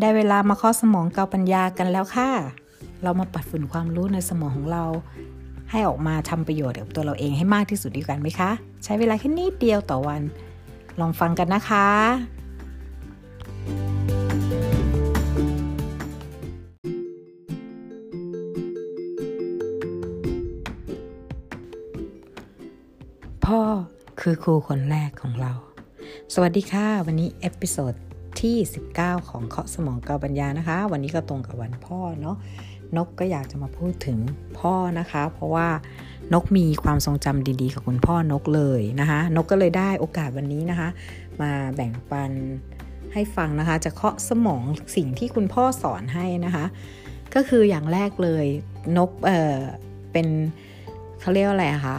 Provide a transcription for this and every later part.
ได้เวลามาข้อสมองเกาปัญญากันแล้วค่ะ เรามาปัดฝุ่นความรู้ในสมองของเรา ให้ออกมาทำประโยชน์กับตัวเราเองให้มากที่สุดดีกันไหมคะ ใช้เวลาแค่นิดเดียวต่อวัน ลองฟังกันนะคะ พ่อคือครูคนแรกของเรา สวัสดีค่ะ วันนี้ episode ที่ 19 ของเคาะสมองเกาปัญญานะคะ วันนี้ก็ตรงกับวันพ่อเนาะนกก็อยากจะมาพูดถึงพ่อนะคะ เพราะว่านกมีความทรงจำดีๆกับคุณพ่อนกเลยนะคะ นกก็เลยได้โอกาสวันนี้นะคะ มาแบ่งปันให้ฟังนะคะ จะเคาะสมองสิ่งที่คุณพ่อสอนให้นะคะ ก็คืออย่างแรกเลยนกเออเป็นเขาเรียกว่าอะไรอะคะ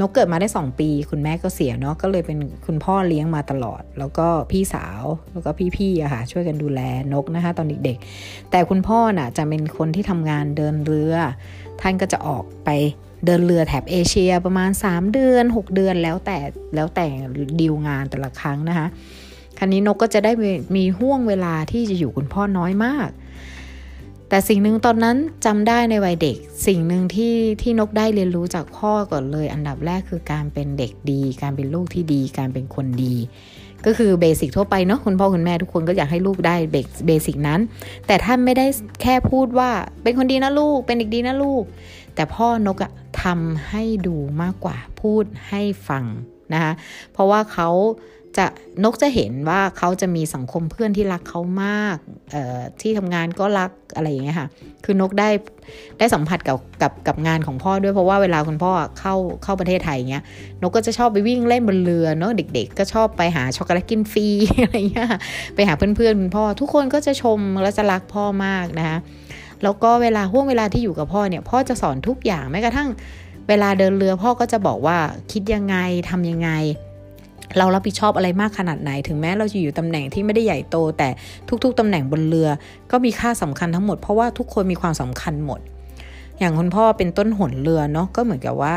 นกเกิดมาได้ 2 ปี คุณแม่ก็เสียเนาะก็เลยเป็นคุณพ่อเลี้ยงมาตลอด แล้วก็พี่สาวแล้วก็พี่ๆอะค่ะช่วยกันดูแลนกนะคะ ตอนเด็กๆ แต่คุณพ่อน่ะจะเป็นคนที่ทำงานเดินเรือ ท่านก็จะออกไปเดินเรือแถบเอเชียประมาณ 3 เดือน 6 เดือนแล้วแต่แล้วแต่ดีลงานแต่ละครั้งนะคะ ครั้นี้นกก็จะได้มีห่วงเวลาที่จะอยู่คุณพ่อน้อยมาก แต่สิ่งหนึ่งตอนนั้นจำได้ในวัยเด็ก สิ่งหนึ่งที่ที่นกได้เรียนรู้จากพ่อก่อนเลย อันดับแรกคือการเป็นเด็กดี การเป็นลูกที่ดี การเป็นคนดี ก็คือเบสิกทั่วไปเนาะคุณพ่อคุณแม่ทุกคนก็อยากให้ลูกได้เบเบสิกนั้น แต่ท่านไม่ได้แค่พูดว่าเป็นคนดีนะลูก เป็นเด็กดีนะลูก แต่พ่อนกอะทำให้ดูมากกว่าพูดให้ฟังนะคะเพราะว่าเขา จะนกจะเห็นว่าเขาจะมีสังคมเพื่อนที่รักเขามากที่ทำงานก็รักอะไรอย่างเงี้ยค่ะ คือนกได้ได้สัมผัสกับกับกับงานของพ่อด้วยเพราะว่าเวลาคุณพ่อเข้าเข้าประเทศไทยเงี้ยนกก็จะชอบไปวิ่งเล่นบนเรือเนาะเด็ก ๆ ก็ชอบไปหาช็อกโกแลตกินฟรีอะไรเงี้ยไปหาเพื่อนๆคุณพ่อ ทุกคนก็จะชมและจะรักพ่อมากนะคะแล้วก็เวลาห่วงเวลาที่อยู่กับพ่อเนี่ยพ่อจะสอนทุกอย่างแม้กระทั่งเวลาเดินเรือพ่อก็จะบอกว่าคิดยังไงทำยังไง เรารับผิดชอบอะไรมากขนาดไหน ถึงแม้เราจะอยู่ตำแหน่งที่ไม่ได้ใหญ่โต แต่ทุกๆตำแหน่งบนเรือ ก็มีค่าสำคัญทั้งหมด เพราะว่าทุกคนมีความสำคัญหมด อย่างคุณพ่อเป็นต้นหนเรือเนาะก็เหมือนกับว่า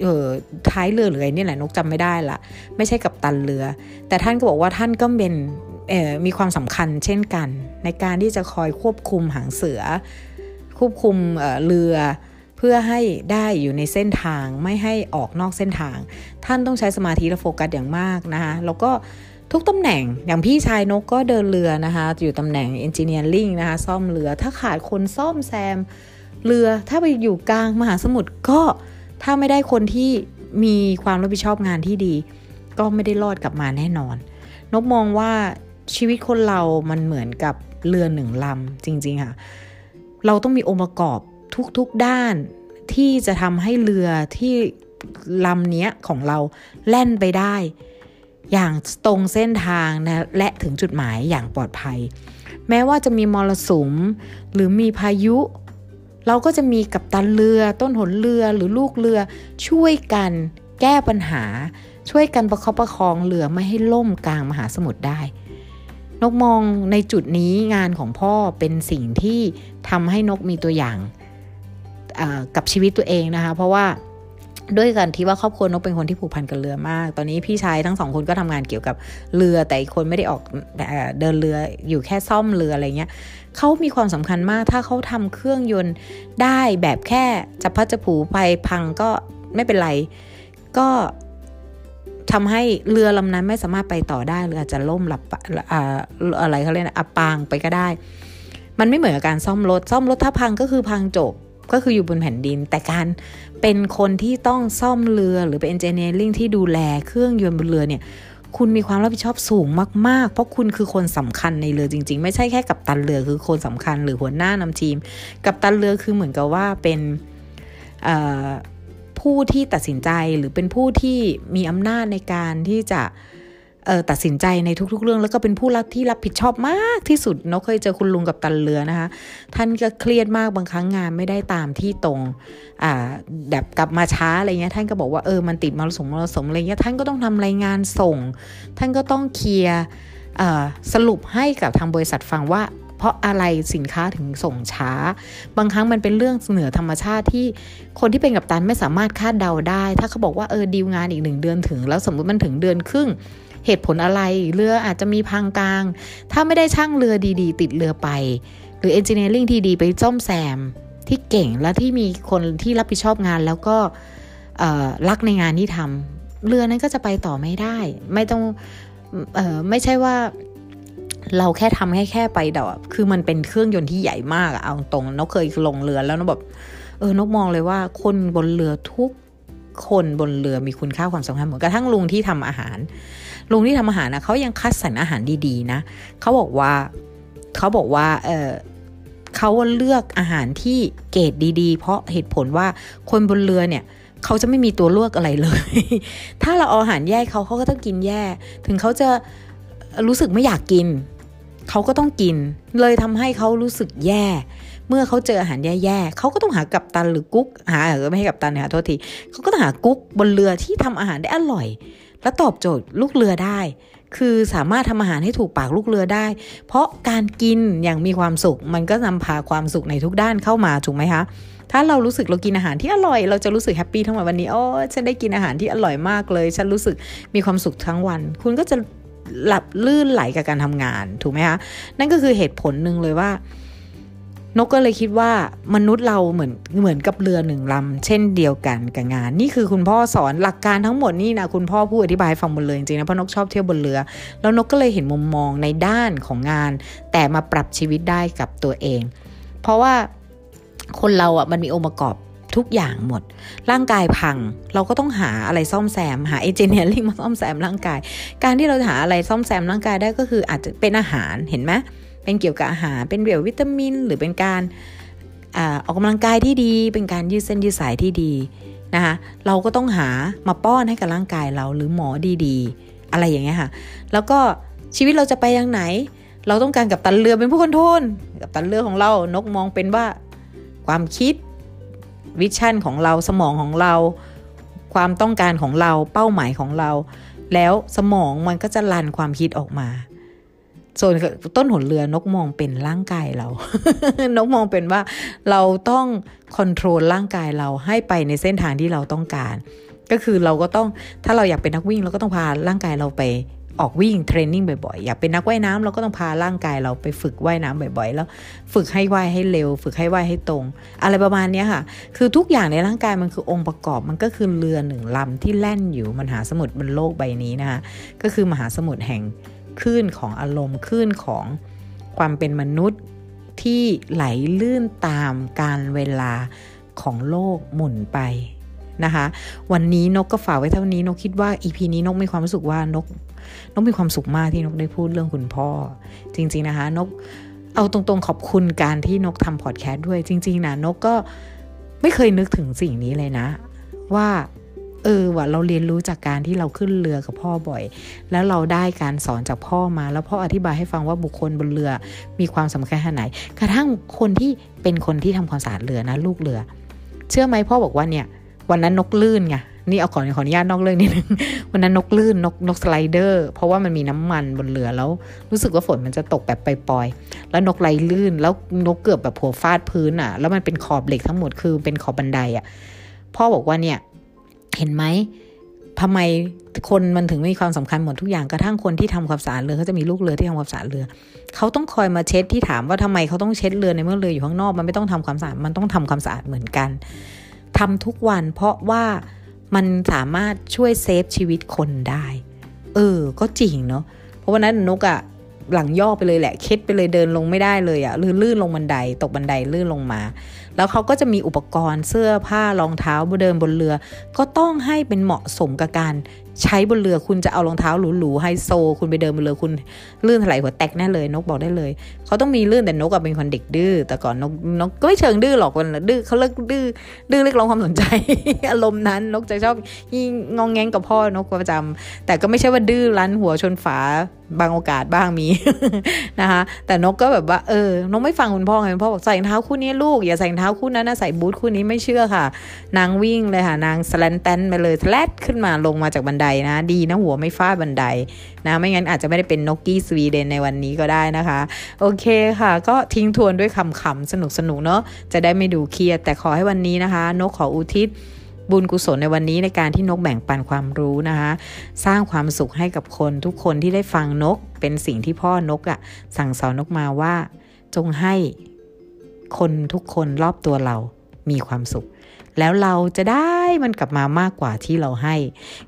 เออท้ายเรือหรืออะไรนี่แหละนกจำไม่ได้ละไม่ใช่กับตันเรือ แต่ท่านก็บอกว่าท่านก็เป็นมีความสำคัญเช่นกัน ในการที่จะคอยควบคุมหางเสือ ควบคุมเรือ เพื่อให้ได้อยู่ในเส้นทางไม่ให้ออกนอกเส้นทาง ท่านต้องใช้สมาธิและโฟกัสอย่างมากนะคะแล้วก็ทุกตำแหน่งอย่างพี่ชายนกก็เดินเรือนะคะ อยู่ตำแหน่งเอนจิเนียริงนะคะ ซ่อมเรือถ้าขาดคนซ่อมแซม เรือถ้าไปอยู่กลางมหาสมุทรก็ถ้าไม่ได้คนที่มีความรับผิดชอบงานที่ดี ก็ไม่ได้รอดกลับมาแน่นอน นกมองว่าชีวิตคนเรามันเหมือนกับเรือหนึ่งลำจริง ๆ ค่ะ เราต้องมีองค์ประกอบ ทุกๆด้านที่จะทำให้เรือที่ลำนี้ของเราแล่นไปได้ อย่างตรงเส้นทางนะและถึงจุดหมายอย่างปลอดภัย แม้ว่าจะมีมรสุมหรือมีพายุ เราก็จะมีกัปตันเรือ ต้นหนเรือหรือลูกเรือช่วยกันแก้ปัญหา ช่วยกันประคับประคองเรือไม่ให้ล่มกลางมหาสมุทรได้ นกมองในจุดนี้งานของพ่อเป็นสิ่งที่ทำให้นกมีตัวอย่าง กับชีวิตตัวเองนะคะ เพราะว่าด้วยกันที่ว่าครอบครัวนกเป็นคนที่ผูกพันกับเรือมาก ตอนนี้พี่ชายทั้งสองคนก็ทำงานเกี่ยวกับเรือ แต่อีกคนไม่ได้ออกเดินเรืออยู่แค่ซ่อมเรืออะไรเงี้ยเขามีความสำคัญมาก ถ้าเขาทำเครื่องยนต์ได้แบบแค่จะพัดจะผูไปพังก็ไม่เป็นไร ก็ทำให้เรือลำนั้นไม่สามารถไปต่อได้หรืออาจจะล่มหลับอะไรเขาเรียกอับปางไปก็ได้ มันไม่เหมือนกับการซ่อมรถซ่อมรถถ้าพังก็คือพังจบ ก็คืออยู่บนแผ่นดิน แต่การเป็นคนที่ต้องซ่อมเรือหรือเป็นเอนจิเนียริ่งที่ดูแลเครื่องยนต์บนเรือเนี่ยคุณมีความรับผิดชอบสูงมาก ๆ เพราะคุณคือคนสำคัญในเรือจริง ๆ ไม่ใช่แค่กับตันเรือคือคนสำคัญหรือหัวหน้านำทีม กับตันเรือคือเหมือนกับว่าเป็นผู้ที่ตัดสินใจหรือเป็นผู้ที่มีอำนาจในการที่จะ ตัดสินใจในทุกๆ เรื่องแล้วก็เป็นผู้รับที่รับผิดชอบมากที่สุดเนาะเคยเจอคุณลุงกับตันเรือนะคะ ท่านก็เครียดมากบางครั้งงานไม่ได้ตามที่ตรงอ่าแบบกลับมาช้าอะไรเงี้ยท่านก็บอกว่าเออมันติดมรสุมมรสุมอะไรเงี้ยท่านก็ต้องทำรายงานส่ง ท่านก็ต้องเคลียร์สรุปให้กับทางบริษัทฟังว่าเพราะอะไรสินค้าถึงส่งช้า บางครั้งมันเป็นเรื่องเหนือธรรมชาติที่คนที่เป็นกับตันไม่สามารถคาดเดาได้ ถ้าเขาบอกว่าเออดีลงานอีกหนึ่งเดือนถึง แล้วสมมติมันถึงเดือนครึ่ง เหตุผลอะไร เรืออาจจะมีพังกลาง ถ้าไม่ได้ช่างเรือดีๆ ติดเรือไป หรือเอนจิเนียริ่งที่ดีไปจ้อมแซมที่เก่งและที่มีคนที่รับผิดชอบงานแล้วก็รักในงานที่ทำเรือนั้นก็จะไปต่อไม่ได้ ไม่ต้องออไม่ใช่ว่าเราแค่ทำให้แค่ไปดอกคือมันเป็นเครื่องยนต์ที่ใหญ่มากอะเอาตรงนกเคยลงเรือแล้วนกแบบเออนกมองเลยว่าคนบนเรือทุกคนบนเรือมีคุณค่าความสำคัญเหมือนกระทั่งลุงที่ทำอาหาร ลุงที่ทำอาหารนะเขายังคัดสรรอาหารดีๆนะเขาบอกว่าเขาบอกว่าเออเขาเลือกอาหารที่เกรดดีๆ เพราะเหตุผลว่าคนบนเรือเนี่ยเขาจะไม่มีตัวเลือกอะไรเลย ถ้าเราเอาอาหารแย่เขาเขาก็ต้องกินแย่ ถึงเขาจะรู้สึกไม่อยากกิน เขาก็ต้องกิน เลยทำให้เขารู้สึกแย่ เมื่อเขาเจออาหารแย่ๆเขาก็ต้องหากับตันหรือกุ๊ก หาเออไม่ให้กับตันนะโทษทีเขาก็ต้องหากุ๊กบนเรือที่ทำอาหารได้อร่อย และตอบโจทย์ลูกเรือได้ คือสามารถทำอาหารให้ถูกปากลูกเรือได้ เพราะการกินอย่างมีความสุข มันก็นำพาความสุขในทุกด้านเข้ามาถูกไหมคะถ้าเรารู้สึกเรากินอาหารที่อร่อย เราจะรู้สึกแฮปปี้ทั้งวันวันนี้โอ้ฉันได้กินอาหารที่อร่อยมากเลย ฉันรู้สึกมีความสุขทั้งวัน คุณก็จะหลับลื่นไหลกับการทำงานถูกไหมคะนั่นก็คือเหตุผลหนึ่งเลยว่า นกก็เลยคิดว่ามนุษย์เราเหมือนเหมือนกับเรือหนึ่งลำเช่นเดียวกันกับงาน นี่คือคุณพ่อสอนหลักการทั้งหมดนี่นะคุณพ่อพูดอธิบายฟังหมดเลยจริงๆนะเพราะนกชอบเที่ยวบนเรือ แล้วนกก็เลยเห็นมุมมองในด้านของงาน แต่มาปรับชีวิตได้กับตัวเอง เพราะว่าคนเราอะมันมีองค์ประกอบทุกอย่างหมด ร่างกายพัง เราก็ต้องหาอะไรซ่อมแซม หาเอเจเนียริ่งมาซ่อมแซมร่างกาย การที่เราหาอะไรซ่อมแซมร่างกายได้ก็คืออาจจะเป็นอาหารเห็นไหม เป็นเกี่ยวกับอาหารเป็นเกี่ยววิตามิน หรือเป็นการออกกำลังกายที่ดี เป็นการยืดเส้นยืดสายที่ดีนะคะเราก็ต้องหามาป้อนให้กับร่างกายเราหรือหมอดีๆ อะไรอย่างเงี้ยค่ะ แล้วก็ชีวิตเราจะไปยังไหน เราต้องการกับตันเรือเป็นผู้คนโทรลกับตันเรือของเรานกมองเป็นว่าความคิดวิชั่นของเราสมองของเรา ความต้องการของเราเป้าหมายของเรา แล้วสมองมันก็จะลันความคิดออกมา ส่วนต้นหนเรือนกมองเป็นร่างกายเรา นกมองเป็นว่าเราต้องคอนโทรลร่างกายเราให้ไปในเส้นทางที่เราต้องการ ก็คือเราก็ต้องถ้าเราอยากเป็นนักวิ่งเราก็ต้องพาร่างกายเราไปออกวิ่งเทรนนิ่งบ่อยๆ อยากเป็นนักว่ายน้ำเราก็ต้องพาร่างกายเราไปฝึกว่ายน้ำบ่อยๆ แล้วฝึกให้ว่ายให้เร็ว ฝึกให้ว่ายให้ตรง อะไรประมาณนี้ค่ะ คือทุกอย่างในร่างกายมันคือองค์ประกอบมันก็คือเรือหนึ่งลำที่แล่นอยู่มหาสมุทรบนโลกใบนี้นะคะก็คือมหาสมุทรแห่ง คลื่นของอารมณ์คลื่นของความเป็นมนุษย์ที่ไหลลื่นตามการเวลาของโลกหมุนไปนะคะ วันนี้นกก็ฝากไว้เท่านี้นกคิดว่าอีพีนี้นกมีความรู้สึกว่านกนกมีความสุขมากที่นกได้พูดเรื่องคุณพ่อ จริง ๆนะคะ นกเอาตรงๆขอบคุณการที่นกทำพอดแคสต์ด้วยจริง ๆนะนกก็ไม่เคยนึกถึงสิ่งนี้เลยนะ ว่า เออว่าเราเรียนรู้จากการที่เราขึ้นเรือกับพ่อบ่อย แล้วเราได้การสอนจากพ่อมา แล้วพ่ออธิบายให้ฟังว่าบุคคลบนเรือมีความสำคัญขนาดไหน กระทั่งคนที่เป็นคนที่ทำความสะอาดเรือนะ ลูกเรือ เชื่อไหมพ่อบอกว่าเนี่ย วันนั้นนกลื่นไงนี่เอาขอขออนุญาตนอกเรื่องนิดนึงวันนั้นนกลื่นนกนกสไลเดอร์ เพราะว่ามันมีน้ำมันบนเรือแล้ว รู้สึกว่าฝนมันจะตกแบบปล่อยๆแล้วนกไหลลื่น แล้วนกเกือบแบบหัวฟาดพื้นอะ แล้วมันเป็นขอบเหล็กทั้งหมดคือเป็นขอบบันไดอะ พ่อบอกว่าเนี่ย เห็นไหมทำไมคนมันถึงมีความสำคัญหมดทุกอย่างกระทั่งคนที่ทำความสะอาดเรือเขาจะมีลูกเรือที่ทำความสะอาดเรือ เขาต้องคอยมาเช็ดที่ถามว่าทำไมเขาต้องเช็ดเรือในเมื่อเรืออยู่ข้างนอก มันไม่ต้องทำความสะอาดมันต้องทำความสะอาดเหมือนกันทำทุกวันเพราะว่ามันสามารถช่วยเซฟชีวิตคนได้ เออ ก็จริงเนาะเพราะวันนั้นนกอะ หลังย่อไปเลยแหละ เคล็ดไปเลยเดินลงไม่ได้เลยอะลื่นลื่นลงบันได ตกบันไดลื่นลงมา แล้วเขาก็จะมีอุปกรณ์เสื้อผ้ารองเท้าเดินบนเรือ ก็ต้องให้เป็นเหมาะสมกับการใช้บนเรือคุณจะเอารองเท้าหรูๆไฮโซ คุณไปเดินบนเรือคุณลื่นถลายหัวแตกแน่เลย นกบอกได้เลย เขาต้องมีลื่นแต่นกเป็นคนเด็กดื้อแต่ก่อนนกนกก็ไม่เชิงดื้อหรอกวันดื้อเขาเลิกดื้อดื้อเรียกร้องความสนใจ อารมณ์นั้นนกจะชอบยิ่งงองแงงกับพ่อนกประจำแต่ก็ไม่ใช่ว่าดื้อรั้นหัวชนฝา บางโอกาสบ้างมีนะคะ แต่นกก็แบบว่าเออนกไม่ฟังคุณพ่อไงพ่อบอกใส่เท้าคู่นี้ลูกอย่าใส่เท้าคู่นั้นนะใส่บูทคู่นี้ไม่เชื่อค่ะ นางวิ่งเลยค่ะ นางสแลนแตนไปเลยแลดขึ้นมาลงมาจากบันไดนะ ดีนะหัวไม่ฟาดบันไดนะไม่งั้นอาจจะไม่ได้เป็นนกกี้สวีเดนในวันนี้ก็ได้นะคะ โอเคค่ะ ก็ทิ้งทวนด้วยคำๆสนุกๆเนาะจะได้ไม่ดูเครียดแต่ขอให้วันนี้นะคะ นกขออุทิศ บุญกุศลในวันนี้ในการที่นกแบ่งปันความรู้นะคะ สร้างความสุขให้กับคนทุกคนที่ได้ฟังนกเป็นสิ่งที่พ่อนกอะ่ะสั่งสอนนกมาว่า จงให้คนทุกคนรอบตัวเรามีความสุข แล้วเราจะได้มันกลับมามากกว่าที่เราให้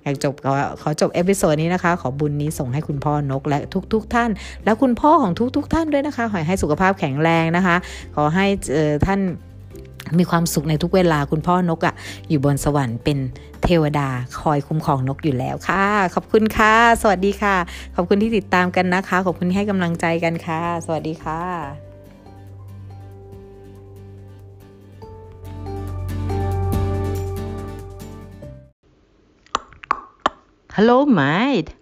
อยากจบขอจบ episode นี้นะคะ ขอบุญนี้ส่งให้คุณพ่อนกและทุกๆทท่าน แล้วคุณพ่อของทุกๆทท่านด้วยนะคะ ขอให้สุขภาพแข็งแรงนะคะ ขอให้ท่าน มีความสุขในทุกเวลาคุณพ่อนกอะ่ะ อยู่บนสวรรค์เป็นเทวดาคอยคุ้มครองนกอยู่แล้วค่ะ ขอบคุณค่ะ สวัสดีค่ะ ขอบคุณที่ติดตามกันนะคะ ขอบคุณที่ให้กำลังใจกันค่ะ สวัสดีค่ะ Hello, mate.